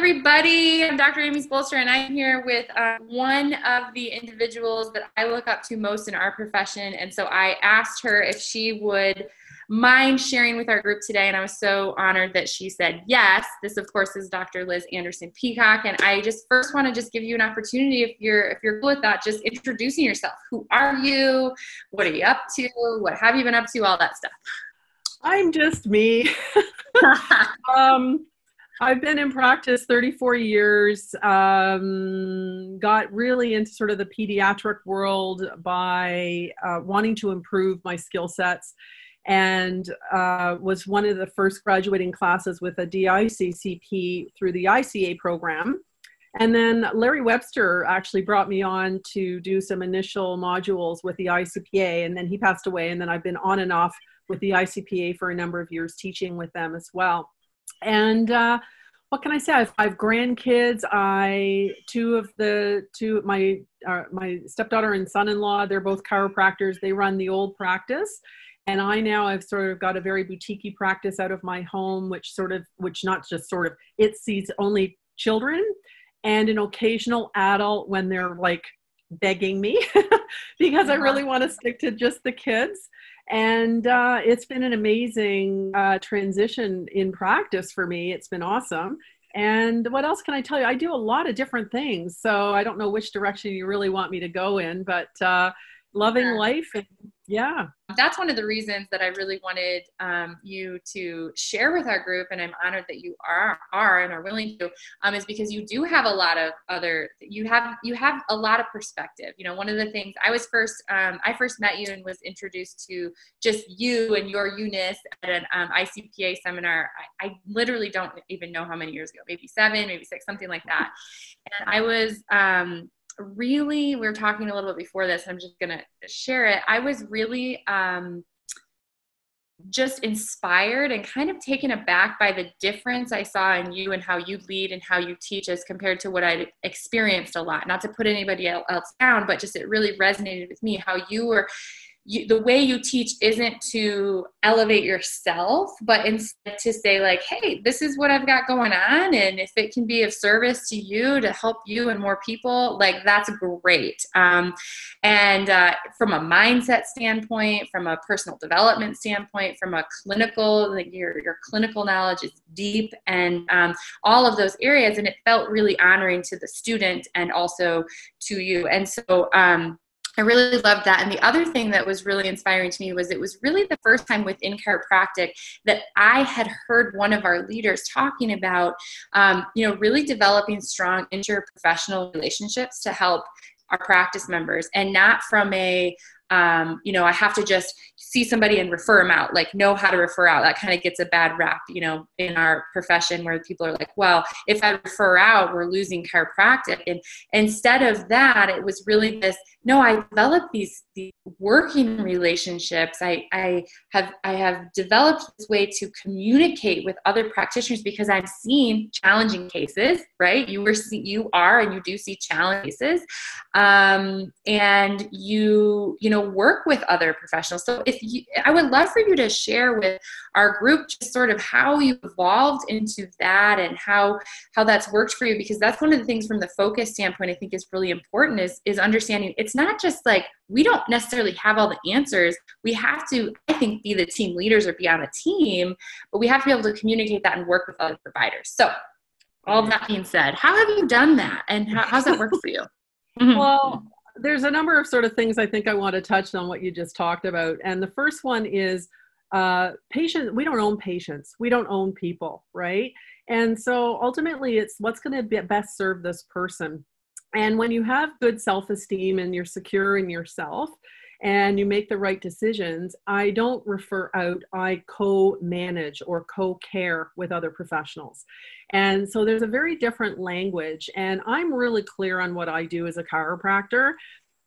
everybody. I'm Dr. Amy Spoelstra, and I'm here with uh, one of the individuals that I look up to most in our profession. And so I asked her if she would mind sharing with our group today, and I was so honored that she said yes. This, of course, is Dr. Liz Anderson Peacock, and I just first want to just give you an opportunity, if you're if you're cool with that, just introducing yourself. Who are you? What are you up to? What have you been up to? All that stuff. I'm just me. um, I've been in practice 34 years. Um, got really into sort of the pediatric world by uh, wanting to improve my skill sets and uh, was one of the first graduating classes with a DICCP through the ICA program. And then Larry Webster actually brought me on to do some initial modules with the ICPA, and then he passed away. And then I've been on and off with the ICPA for a number of years, teaching with them as well. And uh, what can I say? I have five grandkids. I two of the two my uh, my stepdaughter and son-in-law. They're both chiropractors. They run the old practice, and I now I've sort of got a very boutiquey practice out of my home, which sort of which not just sort of it sees only children and an occasional adult when they're like begging me because I really want to stick to just the kids. And uh, it's been an amazing uh, transition in practice for me. It's been awesome. And what else can I tell you? I do a lot of different things. So I don't know which direction you really want me to go in, but uh, loving yeah. life and yeah. That's one of the reasons that i really wanted um, you to share with our group and i'm honored that you are are and are willing to um, is because you do have a lot of other you have you have a lot of perspective. You know one of the things i was first um, i first met you and was introduced to just you and your UNIS at an um, icpa seminar. I, I, literally don't even know how many years ago maybe seven maybe six something like that. And i was um, really, we were talking a little bit before this. I'm just going to share it. I was really um, just inspired and kind of taken aback by the difference I saw in you and how you lead and how you teach as compared to what I'd experienced a lot. Not to put anybody else down, but just it really resonated with me how you were you, the way you teach isn't to elevate yourself, but instead to say, like, hey, this is what I've got going on. And if it can be of service to you to help you and more people, like, that's great. Um, and uh, from a mindset standpoint, from a personal development standpoint, from a clinical, like, your, your clinical knowledge is deep and um, all of those areas. And it felt really honoring to the student and also to you. And so, um, I really loved that. And the other thing that was really inspiring to me was it was really the first time within chiropractic that I had heard one of our leaders talking about, um, you know, really developing strong interprofessional relationships to help our practice members and not from a um, you know, I have to just see somebody and refer them out, like know how to refer out. That kind of gets a bad rap, you know, in our profession where people are like, well, if I refer out, we're losing chiropractic. And instead of that, it was really this, no, I developed these, these working relationships. I, I have, I have developed this way to communicate with other practitioners because I've seen challenging cases, right? You were, you are, and you do see challenging cases. Um, and you, you know work with other professionals so if you i would love for you to share with our group just sort of how you evolved into that and how how that's worked for you because that's one of the things from the focus standpoint i think is really important is is understanding it's not just like we don't necessarily have all the answers we have to i think be the team leaders or be on a team but we have to be able to communicate that and work with other providers so all that being said how have you done that and how, how's that work for you well there's a number of sort of things I think I want to touch on what you just talked about. And the first one is uh, patient. We don't own patients. We don't own people, right? And so ultimately, it's what's going to best serve this person. And when you have good self-esteem and you're secure in yourself, and you make the right decisions, I don't refer out, I co manage or co care with other professionals. And so there's a very different language, and I'm really clear on what I do as a chiropractor.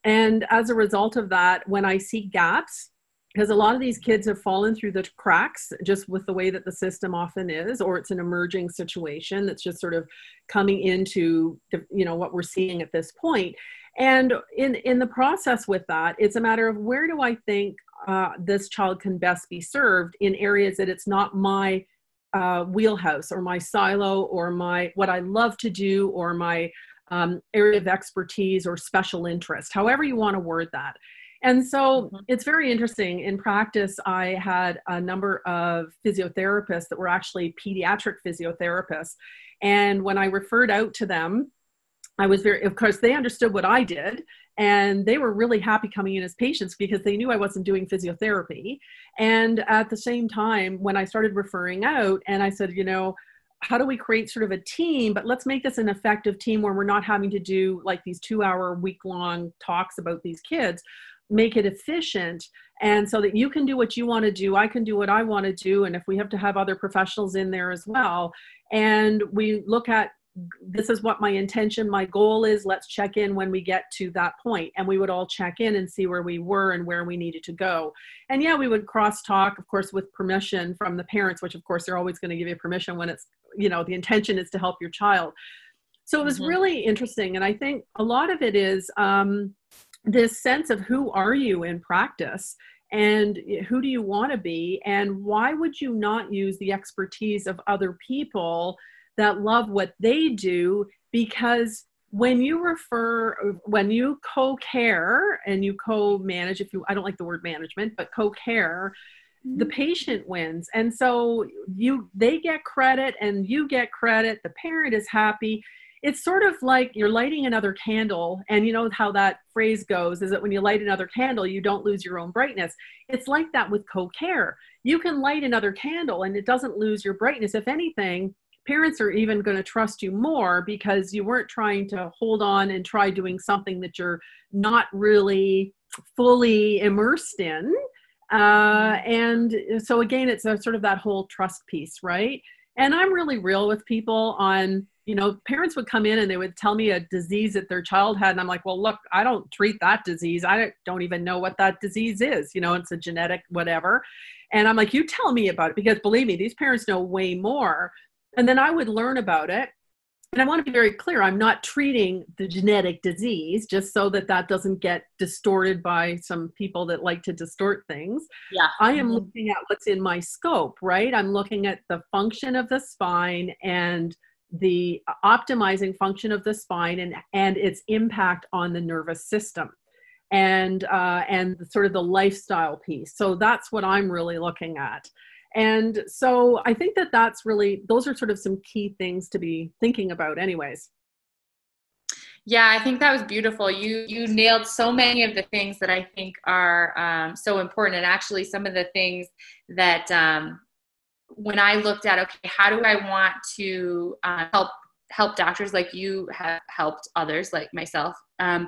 And as a result of that, when I see gaps, because a lot of these kids have fallen through the cracks just with the way that the system often is or it's an emerging situation that's just sort of coming into the, you know what we're seeing at this point and in in the process with that it's a matter of where do i think uh, this child can best be served in areas that it's not my uh, wheelhouse or my silo or my what I love to do or my um, area of expertise or special interest, however you want to word that. And so mm-hmm. it's very interesting. In practice, I had a number of physiotherapists that were actually pediatric physiotherapists. And when I referred out to them, I was very, of course, they understood what I did and they were really happy coming in as patients because they knew I wasn't doing physiotherapy. And at the same time, when I started referring out and I said, you know, how do we create sort of a team, but let's make this an effective team where we're not having to do like these two hour week long talks about these kids make it efficient and so that you can do what you want to do i can do what i want to do and if we have to have other professionals in there as well. And we look at this is what my intention my goal is let's check in when we get to that point. And we would all check in and see where we were and where we needed to go. And yeah we would cross talk of course with permission from the parents which of course they're always going to give you permission when it's you know the intention is to help your child. So it was mm-hmm. really interesting and i think a lot of it is um, this sense of who are you in practice and who do you want to be? And why would you not use the expertise of other people that love what they do? Because when you refer when you co-care and you co-manage if you i don't like the word management but co-care the mm-hmm. patient wins. And so you they get credit and you get credit. The parent is happy it's sort of like you're lighting another candle and you know how that phrase goes is that when you light another candle you don't lose your own brightness. It's like that with co-care. You can light another candle and it doesn't lose your brightness. If anything parents are even going to trust you more because you weren't trying to hold on and try doing something that you're not really fully immersed in. Uh, and so again it's a sort of that whole trust piece right? And i'm really real with people on you know, parents would come in and they would tell me a disease that their child had. And I'm like, well, look, I don't treat that disease. I don't even know what that disease is. You know, it's a genetic whatever. And I'm like, you tell me about it because believe me, these parents know way more. And then I would learn about it. And I want to be very clear I'm not treating the genetic disease just so that that doesn't get distorted by some people that like to distort things. Yeah. I am looking at what's in my scope, right? I'm looking at the function of the spine and the optimizing function of the spine and, and its impact on the nervous system and uh, and sort of the lifestyle piece. So that's what i'm really looking at. And so i think that that's really those are sort of some key things to be thinking about anyways. Yeah i think that was beautiful. You you nailed so many of the things that i think are um, so important and actually some of the things that um, when I looked at, okay, how do I want to uh, help help doctors like you have helped others like myself? Um,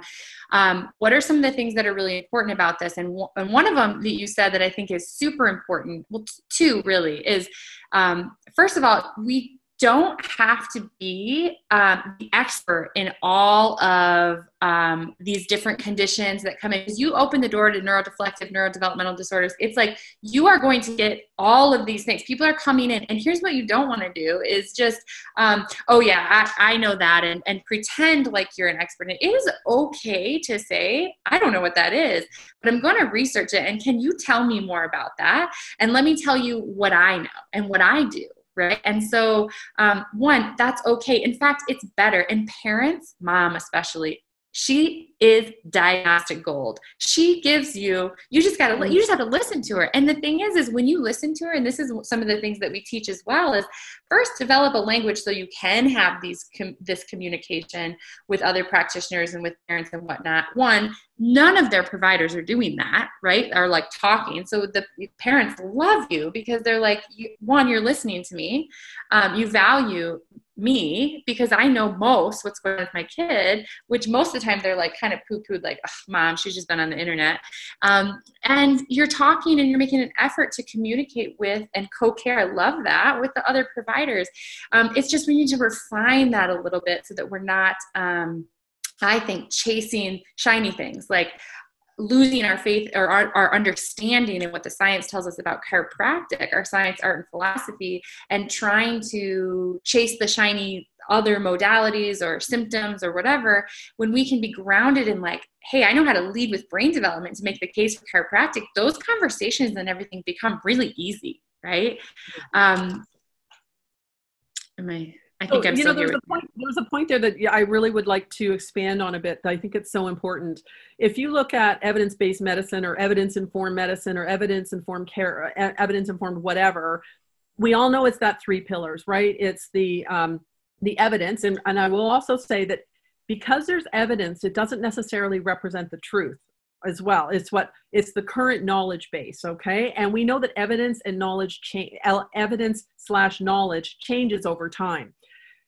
um, what are some of the things that are really important about this? And, w- and one of them that you said that i think is super important well t- two really is um, first of all we don't have to be um, the expert in all of um, these different conditions that come in. Because you open the door to neurodeflective, neurodevelopmental disorders, it's like you are going to get all of these things. People are coming in, and here's what you don't want to do is just, um, oh yeah, I, I know that, and, and pretend like you're an expert. it is okay to say, I don't know what that is, but I'm going to research it. And can you tell me more about that? And let me tell you what I know and what I do right? And so, um, one, that's okay. In fact, it's better. And parents, mom especially, she is diagnostic gold. She gives you, you just got to, you just have to listen to her. And the thing is, is when you listen to her, and this is some of the things that we teach as well, is first develop a language so you can have these, com- this communication with other practitioners and with parents and whatnot. One, none of their providers are doing that, right? Are like talking. So the parents love you because they're like, one, you're listening to me. Um, you value me because I know most what's going on with my kid, which most of the time they're like kind of poo pooed, like, mom, she's just been on the internet. Um, and you're talking and you're making an effort to communicate with and co care. I love that with the other providers. Um, it's just we need to refine that a little bit so that we're not. Um, I think chasing shiny things like losing our faith or our, our understanding in what the science tells us about chiropractic, our science, art, and philosophy, and trying to chase the shiny other modalities or symptoms or whatever, when we can be grounded in like, hey, I know how to lead with brain development to make the case for chiropractic, those conversations and everything become really easy, right? Um, am I? I think so, I'm you know, there's a point. There's a point there that I really would like to expand on a bit. I think it's so important. If you look at evidence-based medicine or evidence-informed medicine or evidence-informed care, evidence-informed whatever, we all know it's that three pillars, right? It's the um, the evidence, and and I will also say that because there's evidence, it doesn't necessarily represent the truth as well. It's what it's the current knowledge base, okay? And we know that evidence and knowledge change, evidence slash knowledge changes over time.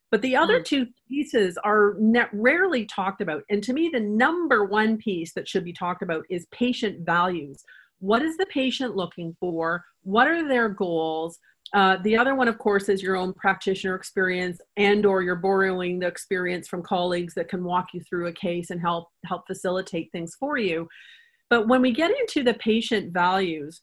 But the other mm. two pieces are net rarely talked about. And to me, the number one piece that should be talked about is patient values. What is the patient looking for? What are their goals? Uh, the other one, of course, is your own practitioner experience, and or you're borrowing the experience from colleagues that can walk you through a case and help help facilitate things for you. But when we get into the patient values,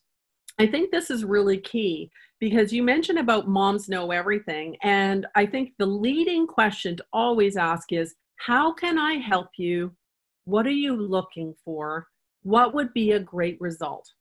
I think this is really key because you mentioned about moms know everything. And I think the leading question to always ask is how can I help you? What are you looking for? What would be a great result?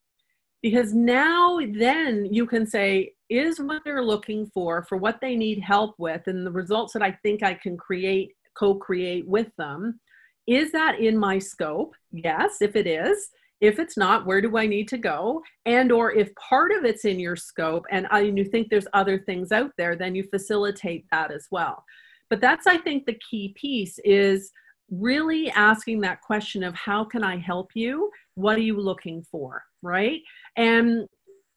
Because now, then you can say, is what they're looking for, for what they need help with, and the results that I think I can create, co create with them, is that in my scope? Yes, if it is if it's not where do i need to go? And or if part of it's in your scope and uh, I, you think there's other things out there then you facilitate that as well. But that's i think the key piece is really asking that question of how can i help you? What are you looking for right? And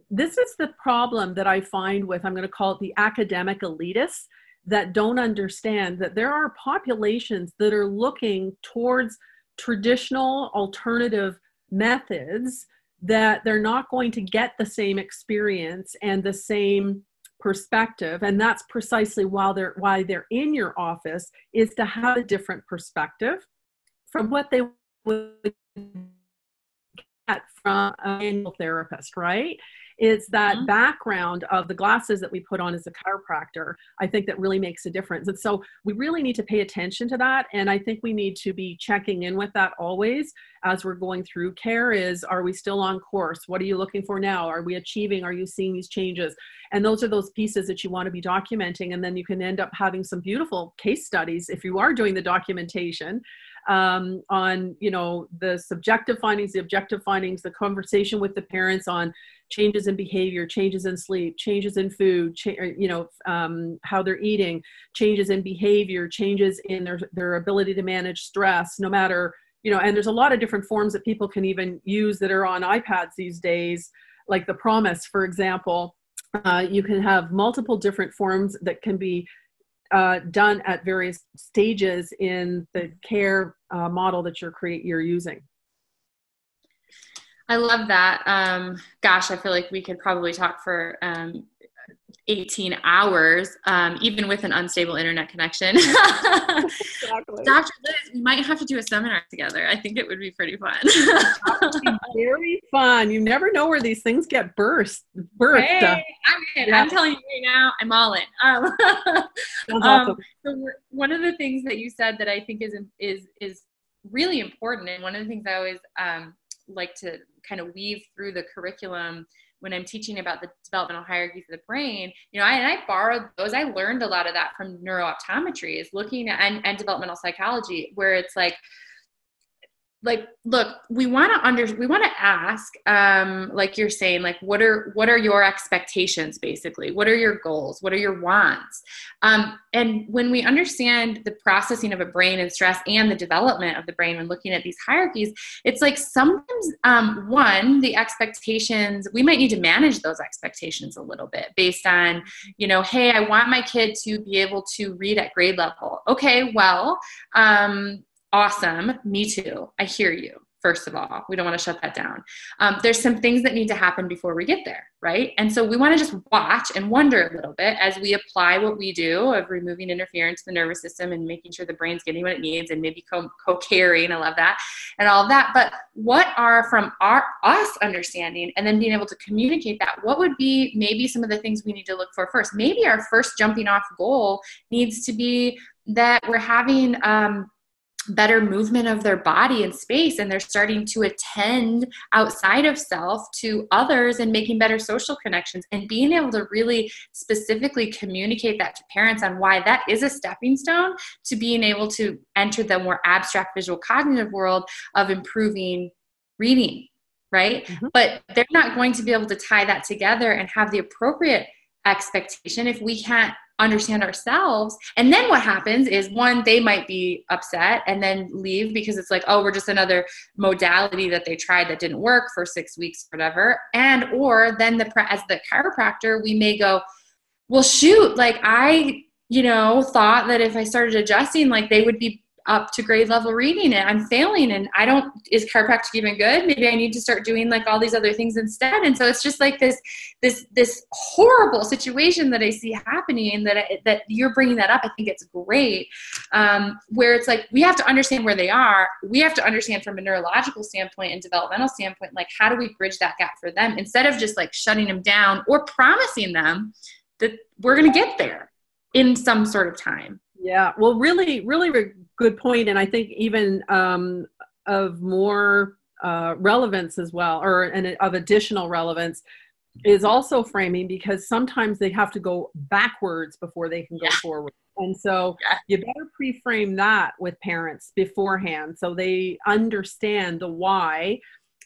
this is the problem that i find with i'm going to call it the academic elitists that don't understand that there are populations that are looking towards traditional alternative methods that they're not going to get the same experience and the same perspective. And that's precisely why they're why they're in your office is to have a different perspective from what they would get from a manual therapist right it's that mm-hmm. background of the glasses that we put on as a chiropractor i think that really makes a difference. And so we really need to pay attention to that. And i think we need to be checking in with that always as we're going through. Care is are we still on course? What are you looking for now? Are we achieving? Are you seeing these changes? And those are those pieces that you want to be documenting. And then you can end up having some beautiful case studies if you are doing the documentation um, on you know the subjective findings the objective findings the conversation with the parents on changes in behavior changes in sleep changes in food cha- you know um, how they're eating changes in behavior changes in their, their ability to manage stress no matter you know and there's a lot of different forms that people can even use that are on ipads these days like the PROMIS for example uh, you can have multiple different forms that can be uh, done at various stages in the care uh, model that you're create you're using. I love that. Um, gosh, I feel like we could probably talk for um, 18 hours, um, even with an unstable internet connection. exactly. Dr. Liz, we might have to do a seminar together. I think it would be pretty fun. very fun. You never know where these things get burst. Burst. Hey, I'm, yeah. I'm telling you right now, I'm all in. Um, um, awesome. so one of the things that you said that I think is is is really important, and one of the things I always um, like to kind of weave through the curriculum when I'm teaching about the developmental hierarchies of the brain, you know, I, and I borrowed those. I learned a lot of that from neurooptometry, is looking at and, and developmental psychology, where it's like like look we want to under we want to ask um like you're saying like what are what are your expectations basically? What are your goals? What are your wants? Um and when we understand the processing of a brain and stress and the development of the brain when looking at these hierarchies it's like sometimes um one the expectations we might need to manage those expectations a little bit based on you know hey i want my kid to be able to read at grade level. Okay well um awesome. Me too. I hear you. First of all, we don't want to shut that down. Um, there's some things that need to happen before we get there, right? And so we want to just watch and wonder a little bit as we apply what we do of removing interference to the nervous system and making sure the brain's getting what it needs and maybe co- co-carrying. I love that and all of that. But what are from our us understanding and then being able to communicate that? What would be maybe some of the things we need to look for first? Maybe our first jumping off goal needs to be that we're having um, better movement of their body in space and they're starting to attend outside of self to others and making better social connections and being able to really specifically communicate that to parents on why that is a stepping stone to being able to enter the more abstract visual cognitive world of improving reading right mm-hmm. but they're not going to be able to tie that together and have the appropriate expectation if we can't understand ourselves. And then what happens is one, they might be upset and then leave because it's like, oh, we're just another modality that they tried that didn't work for six weeks, whatever. And or then the as the chiropractor, we may go, well, shoot, like I, you know, thought that if I started adjusting, like they would be up to grade level reading and I'm failing and I don't, is chiropractic even good? Maybe I need to start doing like all these other things instead. And so it's just like this, this, this horrible situation that I see happening that, I, that you're bringing that up. I think it's great. Um, where it's like, we have to understand where they are. We have to understand from a neurological standpoint and developmental standpoint, like how do we bridge that gap for them instead of just like shutting them down or promising them that we're going to get there in some sort of time. Yeah, well, really, really good point, and I think even um, of more uh, relevance as well, or and of additional relevance, is also framing because sometimes they have to go backwards before they can go yeah. forward. And so yeah. you better pre-frame that with parents beforehand so they understand the why.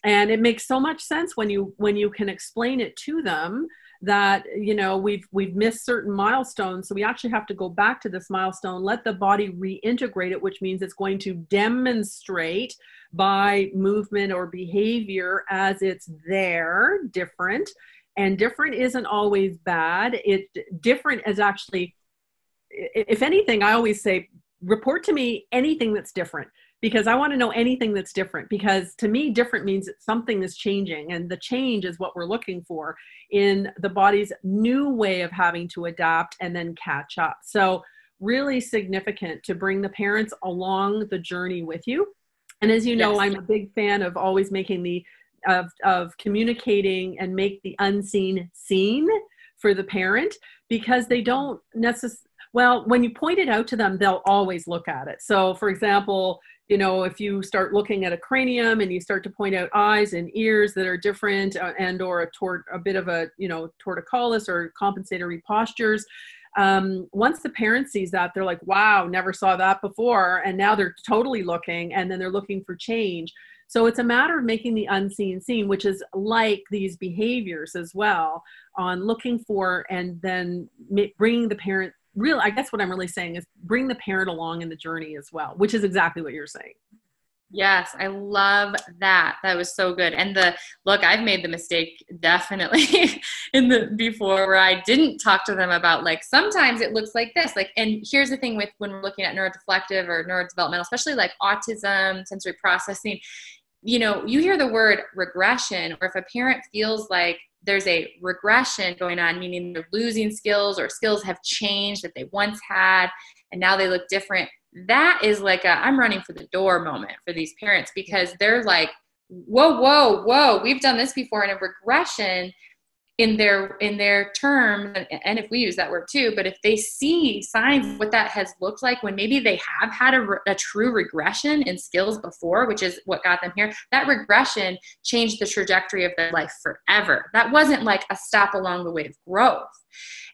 And it makes so much sense when you when you can explain it to them that you know we've we've missed certain milestones. So we actually have to go back to this milestone let the body reintegrate it which means it's going to demonstrate by movement or behavior as it's there different. And different isn't always bad. It different is actually if anything i always say report to me anything that's different because I want to know anything that's different. Because to me, different means something is changing, and the change is what we're looking for in the body's new way of having to adapt and then catch up. So, really significant to bring the parents along the journey with you. And as you know, yes. I'm a big fan of always making the of of communicating and make the unseen seen for the parent because they don't necessarily well, when you point it out to them, they'll always look at it. So, for example, you know if you start looking at a cranium and you start to point out eyes and ears that are different uh, and or a tort a bit of a you know torticollis or compensatory postures um, once the parent sees that they're like wow never saw that before and now they're totally looking and then they're looking for change. So it's a matter of making the unseen seen which is like these behaviors as well on looking for and then bringing the parent real i guess what i'm really saying is bring the parent along in the journey as well which is exactly what you're saying Yes, I love that. That was so good. And the look, I've made the mistake definitely in the before where I didn't talk to them about like sometimes it looks like this. Like, and here's the thing with when we're looking at neurodeflective or neurodevelopmental, especially like autism, sensory processing, you know, you hear the word regression, or if a parent feels like there's a regression going on, meaning they're losing skills or skills have changed that they once had and now they look different. That is like a I'm running for the door moment for these parents because they're like, whoa, whoa, whoa, we've done this before. And a regression in their in their term and if we use that word too but if they see signs what that has looked like when maybe they have had a, a, true regression in skills before which is what got them here that regression changed the trajectory of their life forever. That wasn't like a stop along the way of growth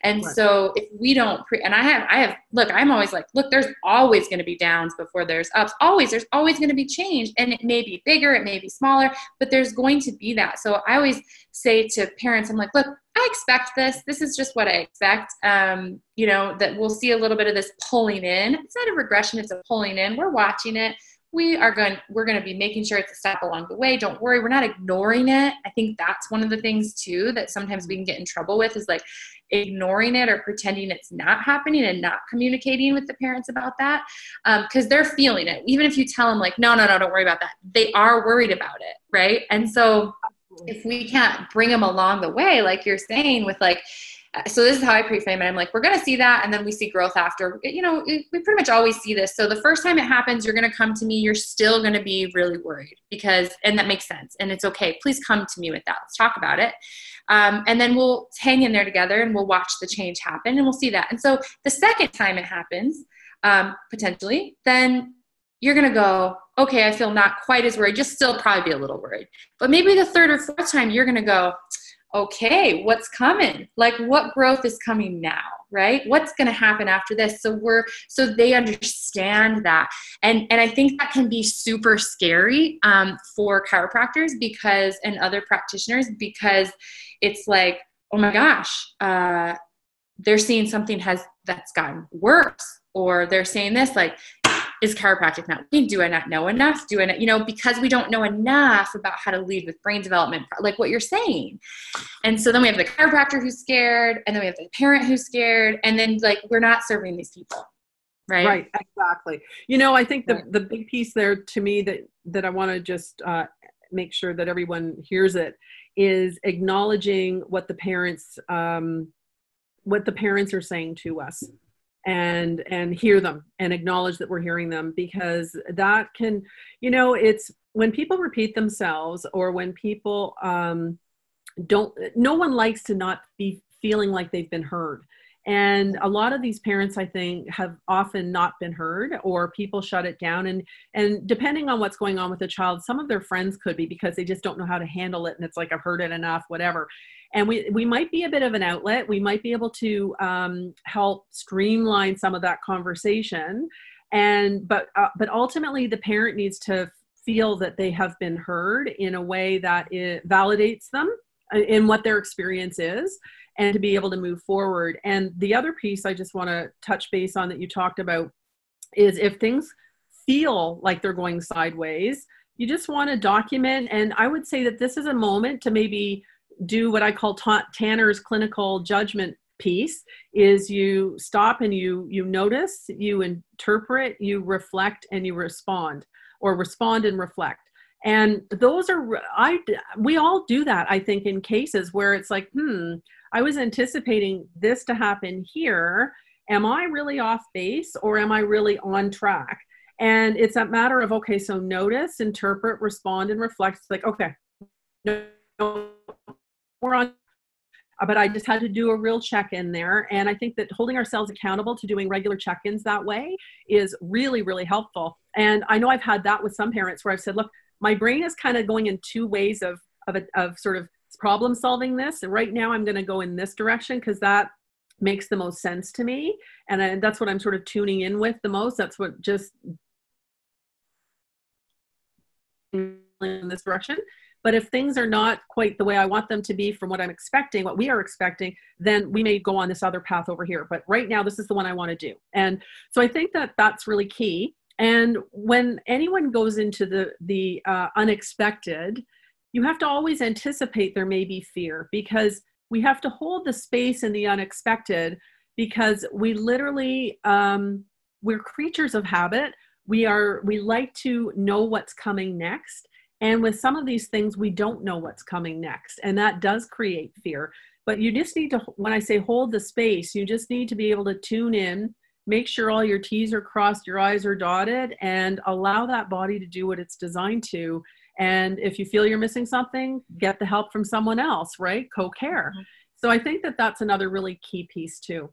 and right. so if we don't pre and I have I have look, I'm always like, look, there's always going to be downs before there's ups. Always, there's always going to be change. And it may be bigger, it may be smaller, but there's going to be that. So I always say to parents, I'm like, look, I expect this. This is just what I expect. Um, you know, that we'll see a little bit of this pulling in. It's not a regression, it's a pulling in. We're watching it we are going we're going to be making sure it's a step along the way don't worry we're not ignoring it i think that's one of the things too that sometimes we can get in trouble with is like ignoring it or pretending it's not happening and not communicating with the parents about that because um, they're feeling it. Even if you tell them like no no no don't worry about that they are worried about it right? And so if we can't bring them along the way like you're saying with like so this is how I pre-frame it. I'm like, we're going to see that, and then we see growth after. You know, we pretty much always see this. So the first time it happens, you're going to come to me. You're still going to be really worried because, and that makes sense, and it's okay. Please come to me with that. Let's talk about it, um, and then we'll hang in there together, and we'll watch the change happen, and we'll see that. And so the second time it happens, um, potentially, then you're going to go, okay, I feel not quite as worried, just still probably be a little worried. But maybe the third or fourth time, you're going to go, okay, what's coming? Like what growth is coming now, right? What's going to happen after this? So we're so they understand that, and and I think that can be super scary um, for chiropractors because and other practitioners because it's like, oh my gosh, uh, they're seeing something has that's gotten worse, or they're saying this like is chiropractic not working? Do I not know enough? Do I not, you know, because we don't know enough about how to lead with brain development, like what you're saying. And so then we have the chiropractor who's scared, and then we have the parent who's scared, and then like we're not serving these people. Right. Right. Exactly. You know, I think the, right. the big piece there to me that, that I want to just uh, make sure that everyone hears it is acknowledging what the parents, um, what the parents are saying to us and and hear them and acknowledge that we're hearing them because that can you know it's when people repeat themselves or when people um, don't no one likes to not be feeling like they've been heard and a lot of these parents i think have often not been heard or people shut it down. And and depending on what's going on with the child some of their friends could be because they just don't know how to handle it and it's like i've heard it enough whatever. And we we might be a bit of an outlet. We might be able to um, help streamline some of that conversation. And but uh, but ultimately the parent needs to feel that they have been heard in a way that it validates them uh, in what their experience is and to be able to move forward and the other piece i just want to touch base on that you talked about is if things feel like they're going sideways you just want to document and i would say that this is a moment to maybe do what I call ta- Tanner's clinical judgment piece is you stop and you you notice, you interpret, you reflect and you respond or respond and reflect. And those are I we all do that I think in cases where it's like, hmm, I was anticipating this to happen here. Am I really off base or am I really on track? And it's a matter of okay, so notice, interpret, respond, and reflect. It's like, okay, no, we're on but I just had to do a real check in there. And I think that holding ourselves accountable to doing regular check ins that way is really, really helpful. And I know I've had that with some parents where I've said, look, my brain is kind of going in two ways of, of, a, of sort of problem solving this. And right now I'm going to go in this direction because that makes the most sense to me. And I, that's what I'm sort of tuning in with the most. That's what just in this direction. But if things are not quite the way I want them to be from what I'm expecting, what we are expecting, then we may go on this other path over here. But right now, this is the one I want to do. And so I think that that's really key. And when anyone goes into the the uh, unexpected, you have to always anticipate there may be fear because we have to hold the space in the unexpected because we literally um, we're creatures of habit. We are we like to know what's coming next and with some of these things, we don't know what's coming next. And that does create fear. But you just need to, when I say hold the space, you just need to be able to tune in, make sure all your T's are crossed, your I's are dotted, and allow that body to do what it's designed to. And if you feel you're missing something, get the help from someone else, right? Co care. Mm-hmm. So I think that that's another really key piece too.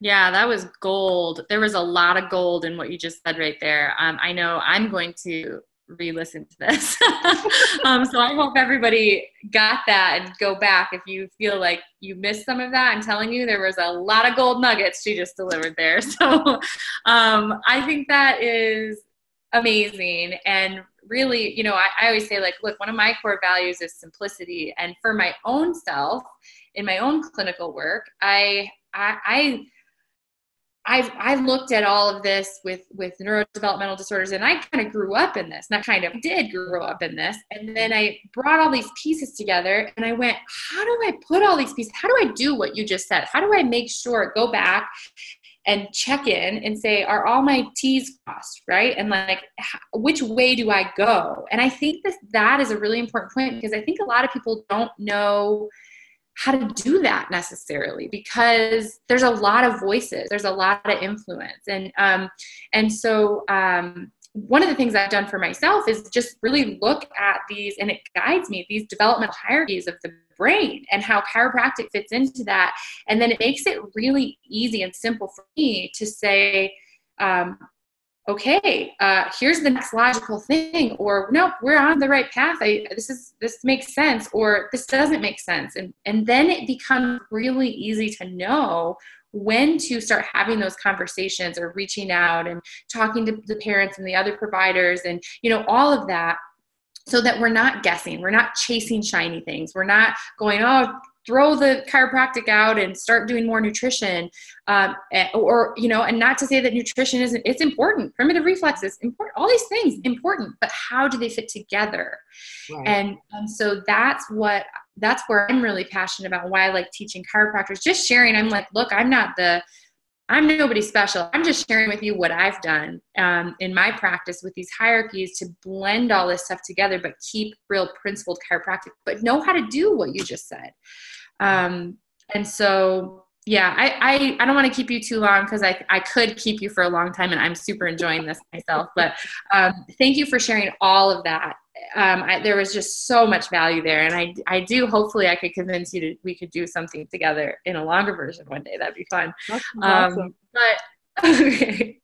Yeah, that was gold. There was a lot of gold in what you just said right there. Um, I know I'm going to re-listen to this. um, so I hope everybody got that and go back if you feel like you missed some of that. I'm telling you, there was a lot of gold nuggets she just delivered there. So um, I think that is amazing and really, you know, I, I always say like, look, one of my core values is simplicity, and for my own self, in my own clinical work, I I, I I've I've looked at all of this with with neurodevelopmental disorders, and I kind of grew up in this. I kind of did grow up in this, and then I brought all these pieces together, and I went, how do I put all these pieces? How do I do what you just said? How do I make sure go back and check in and say, are all my T's crossed, right? And like, which way do I go? And I think that that is a really important point because I think a lot of people don't know how to do that necessarily because there's a lot of voices there's a lot of influence and um, and so um, one of the things i've done for myself is just really look at these and it guides me these developmental hierarchies of the brain and how chiropractic fits into that and then it makes it really easy and simple for me to say um, okay, uh, here's the next logical thing, or nope, we're on the right path. I, this is this makes sense, or this doesn't make sense, and and then it becomes really easy to know when to start having those conversations or reaching out and talking to the parents and the other providers and you know all of that so that we're not guessing we're not chasing shiny things. We're not going oh throw the chiropractic out and start doing more nutrition um, eh, or you know and not to say that nutrition isn't it's important. Primitive reflexes important all these things important but how do they fit together? Right. and and so that's what that's where i'm really passionate about why i like teaching chiropractors just sharing i'm like look i'm not the I'm nobody special. I'm just sharing with you what I've done um, in my practice with these hierarchies to blend all this stuff together, but keep real principled chiropractic, but know how to do what you just said. Um, and so, yeah, I, I, I don't want to keep you too long because I, I could keep you for a long time and I'm super enjoying this myself. But um, thank you for sharing all of that. Um, I, there was just so much value there. And I, I do, hopefully I could convince you to, we could do something together in a longer version one day. That'd be fun. Um, awesome. but, okay.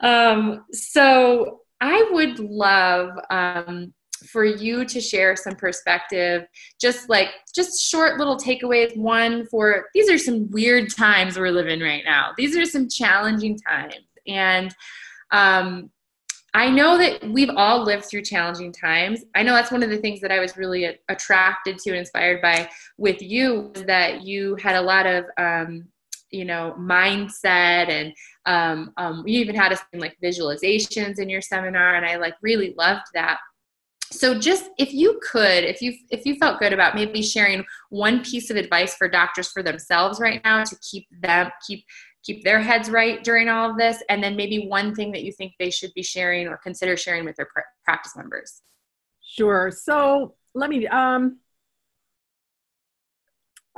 Um, so I would love, um, for you to share some perspective just like just short little takeaways one for these are some weird times we're living right now these are some challenging times and um, i know that we've all lived through challenging times. I know that's one of the things that i was really attracted to and inspired by with you is that you had a lot of um, you know mindset and um, um, you even had us like visualizations in your seminar and i like really loved that. So just if you could if you if you felt good about maybe sharing one piece of advice for doctors for themselves right now to keep them keep keep their heads right during all of this and then maybe one thing that you think they should be sharing or consider sharing with their pr- practice members. Sure. So let me um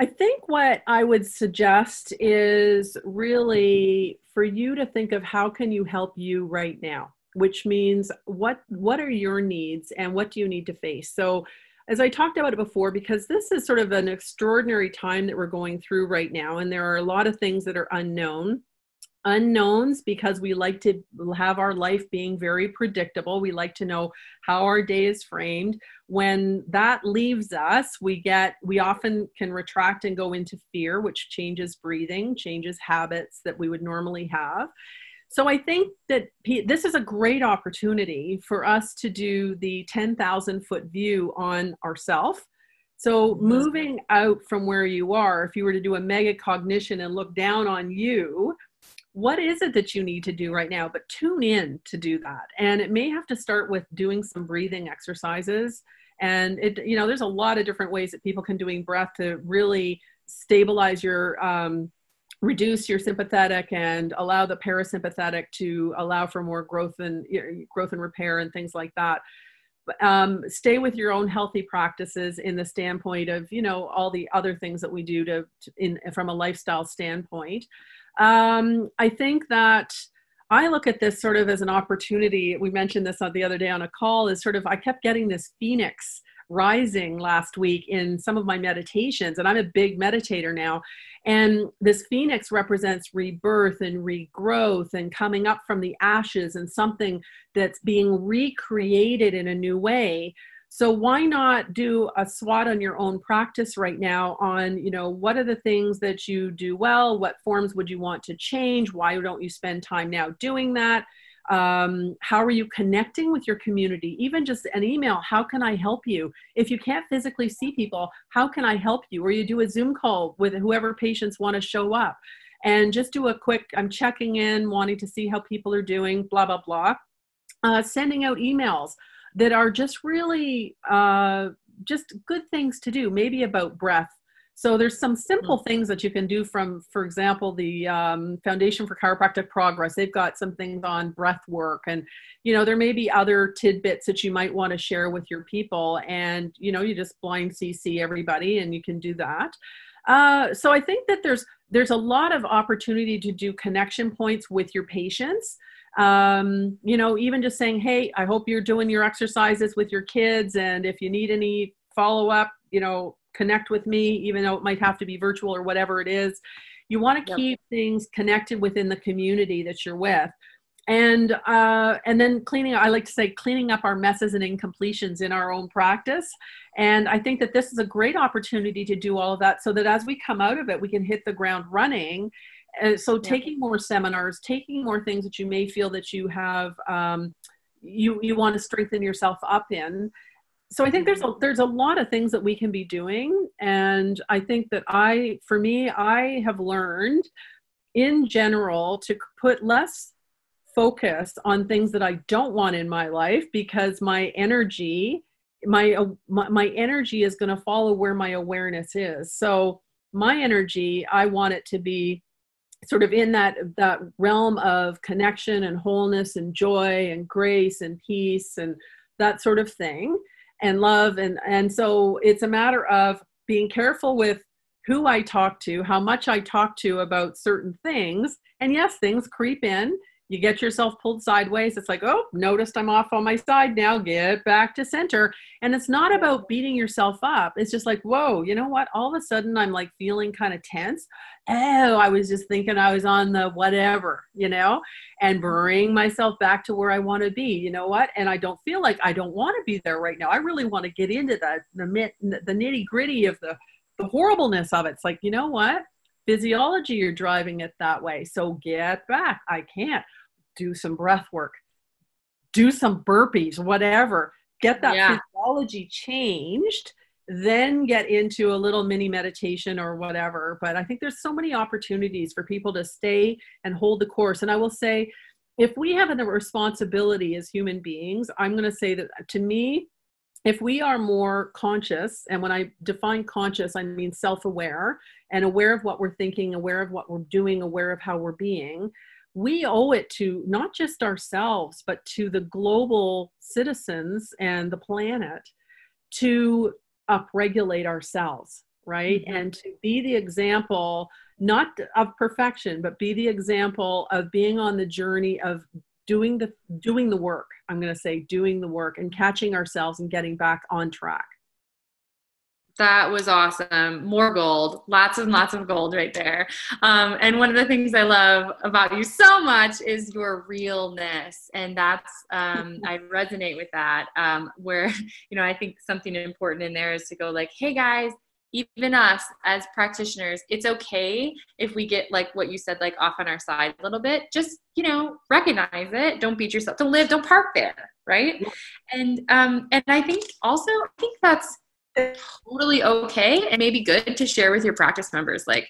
I think what I would suggest is really for you to think of how can you help you right now which means what what are your needs and what do you need to face? So as i talked about it before because this is sort of an extraordinary time that we're going through right now and there are a lot of things that are unknown unknowns because we like to have our life being very predictable. We like to know how our day is framed. When that leaves us, we get we often can retract and go into fear, which changes breathing, changes habits that we would normally have. So I think that this is a great opportunity for us to do the 10,000 foot view on ourself. So moving out from where you are, if you were to do a metacognition and look down on you, what is it that you need to do right now? But tune in to do that. And it may have to start with doing some breathing exercises. And it, you know, there's a lot of different ways that people can doing breath to really stabilize your um, reduce your sympathetic and allow the parasympathetic to allow for more growth and growth and repair and things like that. Um, stay with your own healthy practices in the standpoint of you know all the other things that we do to, to in from a lifestyle standpoint. Um, i think that i look at this sort of as an opportunity. We mentioned this the other day on a call is sort of i kept getting this phoenix rising last week in some of my meditations and i'm a big meditator now and this phoenix represents rebirth and regrowth and coming up from the ashes and something that's being recreated in a new way. So why not do a SWOT on your own practice right now on, you know, what are the things that you do well? What forms would you want to change? Why don't you spend time now doing that? Um, how are you connecting with your community? Even just an email how can i help you? If you can't physically see people how can i help you? Or you do a zoom call with whoever patients want to show up. And just do a quick i'm checking in wanting to see how people are doing blah blah blah. Uh, sending out emails that are just really uh, just good things to do maybe about breath so there's some simple mm. things that you can do from, for example, the um, Foundation for Chiropractic Progress. They've got some things on breath work, and you know there may be other tidbits that you might want to share with your people. And you know you just blind CC everybody, and you can do that. Uh, so I think that there's there's a lot of opportunity to do connection points with your patients. Um, you know, even just saying, hey, I hope you're doing your exercises with your kids, and if you need any follow up, you know, connect with me, even though it might have to be virtual or whatever it is. You want to yep. keep things connected within the community that you're with. and uh, and then cleaning i like to say cleaning up our messes and incompletions in our own practice and i think that this is a great opportunity to do all of that so that as we come out of it we can hit the ground running and so yeah. taking more seminars taking more things that you may feel that you have um, you you want to strengthen yourself up in so i think there's a mm-hmm. there's a lot of things that we can be doing and i think that i for me i have learned in general to put less focus on things that I don't want in my life because my energy my uh, my, my energy is going to follow where my awareness is so my energy i want it to be sort of in that that realm of connection and wholeness and joy and grace and peace and that sort of thing and love and and so it's a matter of being careful with who i talk to how much i talk to about certain things. And yes things creep in you get yourself pulled sideways. It's like, oh, noticed I'm off on my side now, get back to center. And it's not about beating yourself up. It's just like, whoa, you know what? All of a sudden I'm like feeling kind of tense. Oh, I was just thinking I was on the whatever, you know, and bring myself back to where I want to be. You know what? And I don't feel like I don't want to be there right now. I really want to get into the, the, the nitty gritty of the, the horribleness of it. It's like, you know what? Physiology, you're driving it that way. So get back. I can't do some breath work, do some burpees, whatever. Get that yeah. physiology changed, then get into a little mini meditation or whatever. But I think there's so many opportunities for people to stay and hold the course. And I will say, if we have a responsibility as human beings, I'm going to say that to me, if we are more conscious, and when I define conscious, I mean self aware and aware of what we're thinking, aware of what we're doing, aware of how we're being, we owe it to not just ourselves, but to the global citizens and the planet to upregulate ourselves, right? Mm-hmm. And to be the example, not of perfection, but be the example of being on the journey of doing the doing the work i'm going to say doing the work and catching ourselves and getting back on track that was awesome. More gold, lots and lots of gold right there. Um, and one of the things I love about you so much is your realness. And that's, um, I resonate with that. Um, where, you know, I think something important in there is to go like, hey guys, even us as practitioners, it's okay if we get like what you said, like off on our side a little bit. Just, you know, recognize it. Don't beat yourself. Don't live, don't park there. Right. And, um, and I think also, I think that's, totally okay and maybe good to share with your practice members like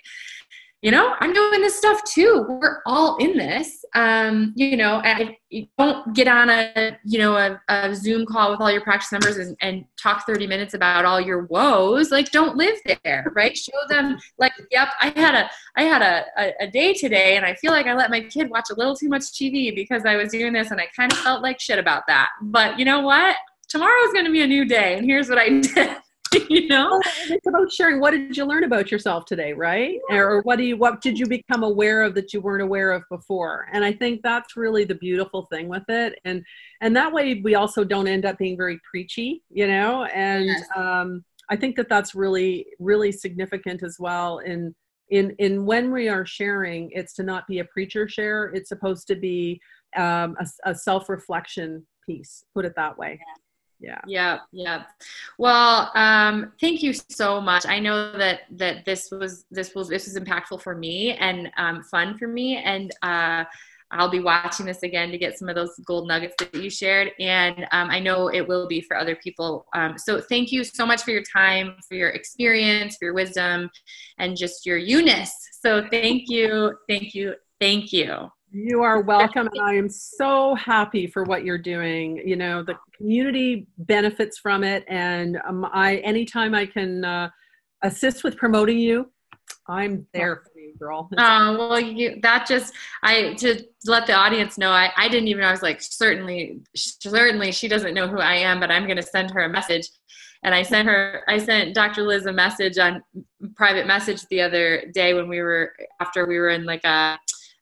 you know i'm doing this stuff too. We're all in this. Um, you know I, don't get on a you know a, a zoom call with all your practice members and, and, talk 30 minutes about all your woes. Like don't live there right? Show them like yep i had a i had a, a, a day today and i feel like i let my kid watch a little too much tv because i was doing this and i kind of felt like shit about that. But you know what? Tomorrow's going to be a new day and here's what i did you know? It's about sharing what did you learn about yourself today right? Yeah. or what do you what did you become aware of that you weren't aware of before? And i think that's really the beautiful thing with it. And and that way we also don't end up being very preachy you know? And yes. um i think that that's really really significant as well in in in when we are sharing it's to not be a preacher share. It's supposed to be um, a, a self-reflection piece put it that way. Yeah yeah yeah yeah well um thank you so much i know that that this was this was this was impactful for me and um, fun for me and uh I'll be watching this again to get some of those gold nuggets that you shared. And um, I know it will be for other people. Um, so thank you so much for your time, for your experience, for your wisdom, and just your you-ness. So thank you, thank you, thank you. You are welcome. and I am so happy for what you're doing. You know, the community benefits from it. And um, I, anytime I can uh, assist with promoting you, I'm there for you, girl. Oh, well, you, that just, I, to let the audience know, I, I didn't even, I was like, certainly, certainly she doesn't know who I am, but I'm going to send her a message and I sent her, I sent Dr. Liz a message on private message the other day when we were, after we were in like a,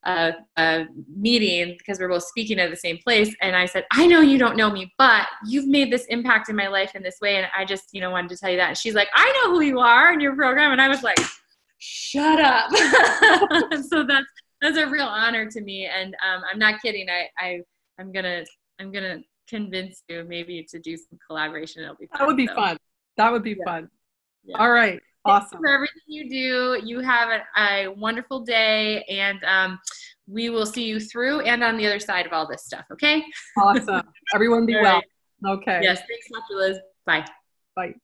a, a, meeting because we're both speaking at the same place and i said i know you don't know me but you've made this impact in my life in this way and i just you know wanted to tell you that and she's like i know who you are in your program and i was like shut up so that's that's a real honor to me, and um, I'm not kidding. I, I I'm gonna I'm gonna convince you maybe to do some collaboration. It'll be fun, that would be so. fun. That would be yeah. fun. Yeah. All right. Awesome. for everything you do. You have a, a wonderful day, and um, we will see you through and on the other side of all this stuff. Okay. Awesome. Everyone be well. Right. Okay. Yes. Thanks, Dr. Liz. Bye. Bye.